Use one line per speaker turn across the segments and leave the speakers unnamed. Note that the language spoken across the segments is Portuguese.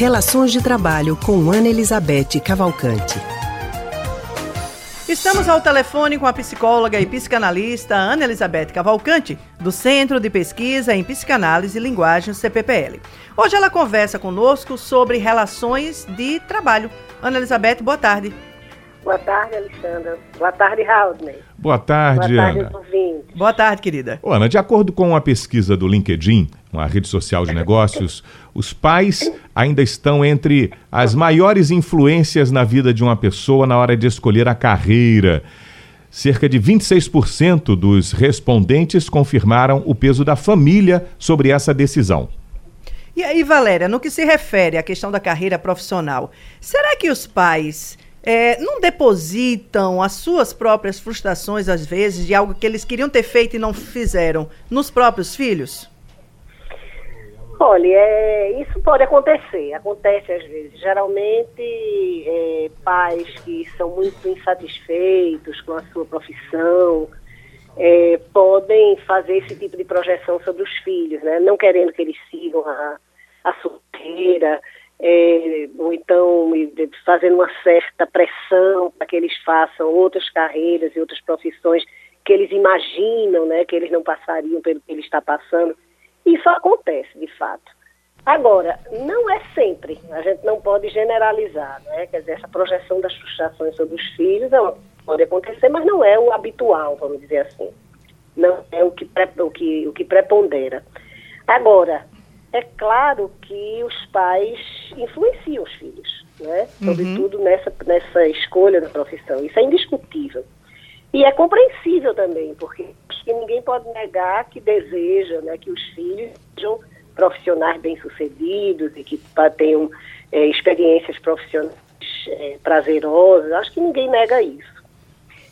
Relações de Trabalho com Ana Elizabeth Cavalcante.
Estamos ao telefone com a psicóloga e psicanalista Ana Elizabeth Cavalcante, do Centro de Pesquisa em Psicanálise e Linguagem CPPL. Hoje ela conversa conosco sobre relações de trabalho. Ana Elizabeth, boa tarde.
Boa tarde, Alexandra. Boa tarde, Raudney.
Boa tarde,
Boa tarde,
Ana.
ouvintes.
Boa tarde, querida.
Ô, Ana, de acordo com a pesquisa do LinkedIn, uma rede social de negócios, os pais ainda estão entre as maiores influências na vida de uma pessoa na hora de escolher a carreira. Cerca de 26% dos respondentes confirmaram o peso da família sobre essa decisão.
E aí, Valéria, no que se refere à questão da carreira profissional, será que os pais é, não depositam as suas próprias frustrações, às vezes, de algo que eles queriam ter feito e não fizeram, nos próprios filhos?
Olha, é, isso pode acontecer, acontece às vezes. Geralmente, é, pais que são muito insatisfeitos com a sua profissão é, podem fazer esse tipo de projeção sobre os filhos, né? não querendo que eles sigam a, a sua carreira, é, ou então fazendo uma certa pressão para que eles façam outras carreiras e outras profissões que eles imaginam né, que eles não passariam pelo que ele está passando. Isso acontece, de fato. Agora, não é sempre, a gente não pode generalizar, né? quer dizer, essa projeção das frustrações sobre os filhos é pode acontecer, mas não é o habitual, vamos dizer assim. Não é o que, o que, o que prepondera. Agora, é claro que os pais influenciam os filhos, né? sobretudo uhum. nessa, nessa escolha da profissão, isso é indiscutível. E é compreensível também, porque acho que ninguém pode negar que deseja né, que os filhos sejam profissionais bem-sucedidos e que tenham é, experiências profissionais é, prazerosas. Acho que ninguém nega isso.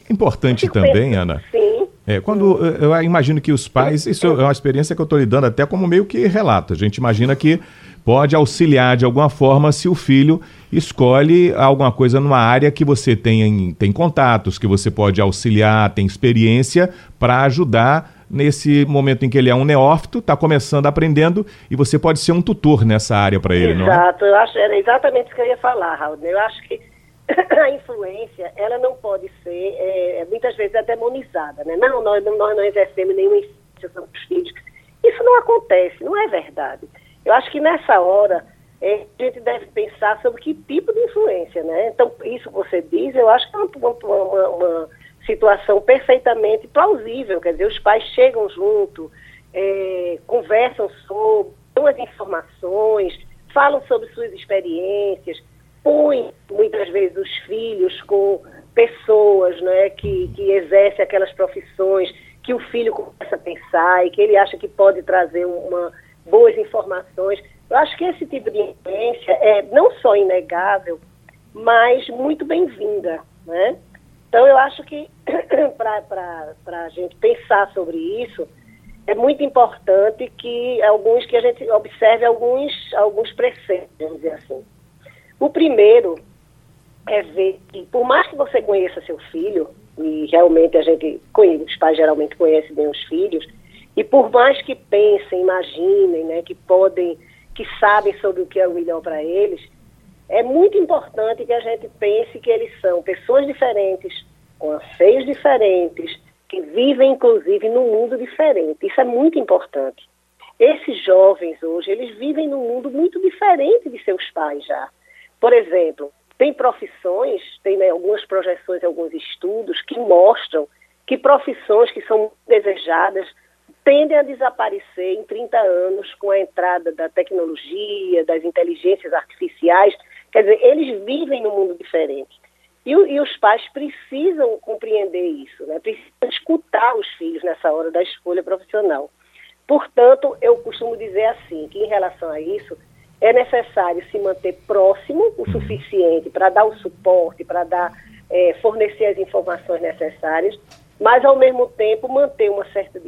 Importante também, pensando, Ana.
Sim.
É, quando eu imagino que os pais, isso é uma experiência que eu estou lidando até como meio que relato. A gente imagina que pode auxiliar de alguma forma se o filho escolhe alguma coisa numa área que você tem, tem contatos, que você pode auxiliar, tem experiência para ajudar nesse momento em que ele é um neófito, está começando aprendendo e você pode ser um tutor nessa área para ele,
Exato,
não é?
Exato, eu acho, era exatamente isso que eu ia falar, Raul. Eu acho que a influência, ela não pode ser, é, muitas vezes, é demonizada, né? Não, nós, nós não exercemos nenhuma influência sobre os filhos. Isso não acontece, não é verdade. Eu acho que nessa hora é, a gente deve pensar sobre que tipo de influência, né? Então, isso que você diz, eu acho que é uma, uma, uma situação perfeitamente plausível, quer dizer, os pais chegam junto, é, conversam sobre, dão as informações, falam sobre suas experiências, muitas vezes os filhos com pessoas né, que, que exercem aquelas profissões que o filho começa a pensar e que ele acha que pode trazer uma, boas informações. Eu acho que esse tipo de influência é não só inegável, mas muito bem-vinda. Né? Então, eu acho que para a gente pensar sobre isso, é muito importante que alguns que a gente observe alguns, alguns preceitos, vamos dizer assim. O primeiro é ver que, por mais que você conheça seu filho, e realmente a gente os pais geralmente conhecem bem os filhos, e por mais que pensem, imaginem, né, que podem, que sabem sobre o que é o melhor para eles, é muito importante que a gente pense que eles são pessoas diferentes, com anseios diferentes, que vivem inclusive num mundo diferente. Isso é muito importante. Esses jovens hoje, eles vivem num mundo muito diferente de seus pais já. Por exemplo, tem profissões, tem né, algumas projeções, alguns estudos que mostram que profissões que são desejadas tendem a desaparecer em 30 anos com a entrada da tecnologia, das inteligências artificiais. Quer dizer, eles vivem num mundo diferente. E, e os pais precisam compreender isso, né? precisam escutar os filhos nessa hora da escolha profissional. Portanto, eu costumo dizer assim, que em relação a isso, é necessário se manter próximo o uhum. suficiente para dar o suporte, para dar é, fornecer as informações necessárias, mas ao mesmo tempo manter uma certa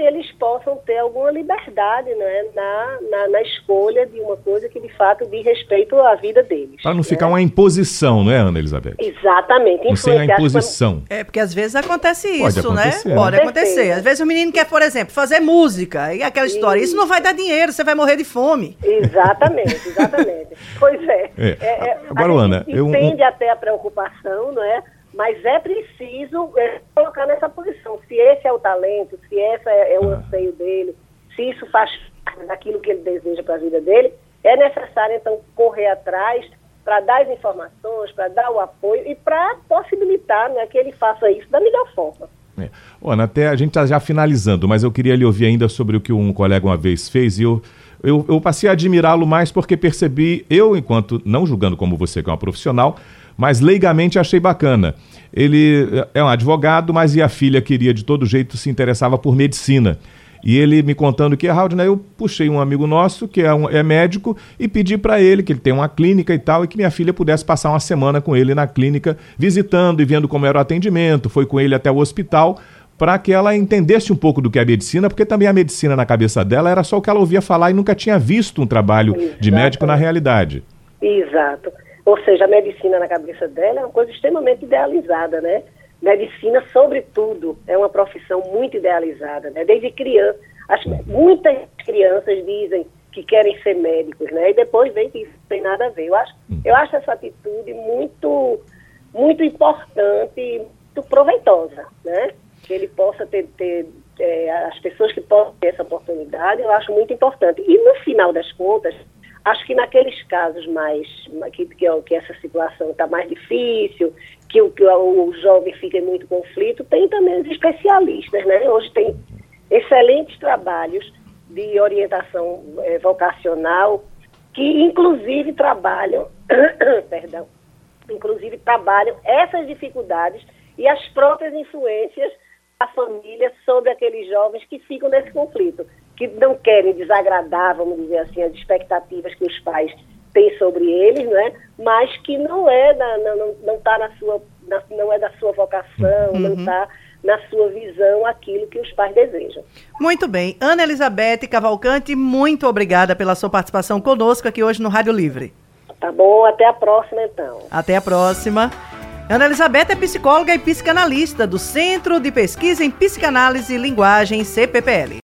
eles possam ter alguma liberdade né, na, na, na, escolha de uma coisa que de fato diz respeito à vida deles.
Para não
né?
ficar uma imposição, não é, Ana Elizabeth?
Exatamente.
Não ser a imposição.
É, porque às vezes acontece isso,
Pode
né?
acontecer.
Pode
Com
acontecer. Às vezes o menino quer, por exemplo, fazer música e aquela história. Isso não vai dar dinheiro, você vai morrer de fome.
Exatamente, exatamente. pois é.
É.
a
Agora,
gente
Ana, eu-
entende até a preocupação, não é? Mas é preciso é, colocar nessa posição. Se esse é o talento, se esse é, é o
Ah.
anseio dele, se isso faz parte daquilo que ele deseja para a vida dele, é necessário, então, correr atrás para dar as informações, para dar o apoio e para possibilitar né, que ele faça isso da melhor forma.
É. Ana, até a gente está já finalizando, mas eu queria lhe ouvir ainda sobre o que um colega uma vez fez e eu, eu, eu passei a admirá-lo mais porque percebi, eu, enquanto, não julgando como você, que é uma profissional, mas leigamente achei bacana. Ele é um advogado, mas e a filha queria de todo jeito, se interessava por medicina. E ele me contando que, Raul, né, eu puxei um amigo nosso, que é, um, é médico, e pedi para ele, que ele tem uma clínica e tal, e que minha filha pudesse passar uma semana com ele na clínica, visitando e vendo como era o atendimento. Foi com ele até o hospital, para que ela entendesse um pouco do que é a medicina, porque também a medicina na cabeça dela era só o que ela ouvia falar e nunca tinha visto um trabalho de
Exatamente.
médico na realidade.
Exato. Ou seja, a medicina na cabeça dela é uma coisa extremamente idealizada, né? Medicina, sobretudo, é uma profissão muito idealizada, né? Desde criança. As, muitas crianças dizem que querem ser médicos, né? E depois vem que isso não tem nada a ver. Eu acho, eu acho essa atitude muito, muito importante, muito proveitosa, né? Que ele possa ter, ter é, as pessoas que possam ter essa oportunidade, eu acho muito importante. E no final das contas, acho que naqueles casos mais que, que, que essa situação está mais difícil, que, o, que o, jovem fica em muito conflito, tem também os especialistas, né? Hoje tem excelentes trabalhos de orientação eh, vocacional que inclusive trabalham, perdão, inclusive trabalham essas dificuldades e as próprias influências da família sobre aqueles jovens que ficam nesse conflito, que não querem desagradar, vamos dizer assim, as expectativas que os pais têm sobre eles, né? mas que não é da, não, não tá na sua na, não é da sua vocação, não está na sua visão aquilo que os pais desejam.
Muito bem. Ana Elizabeth Cavalcante, muito obrigada pela sua participação conosco aqui hoje no Rádio Livre.
Tá bom? Até a próxima, então.
Até a próxima. Ana Elizabeth é psicóloga e psicanalista do Centro de Pesquisa em Psicanálise e Linguagem, CPPL.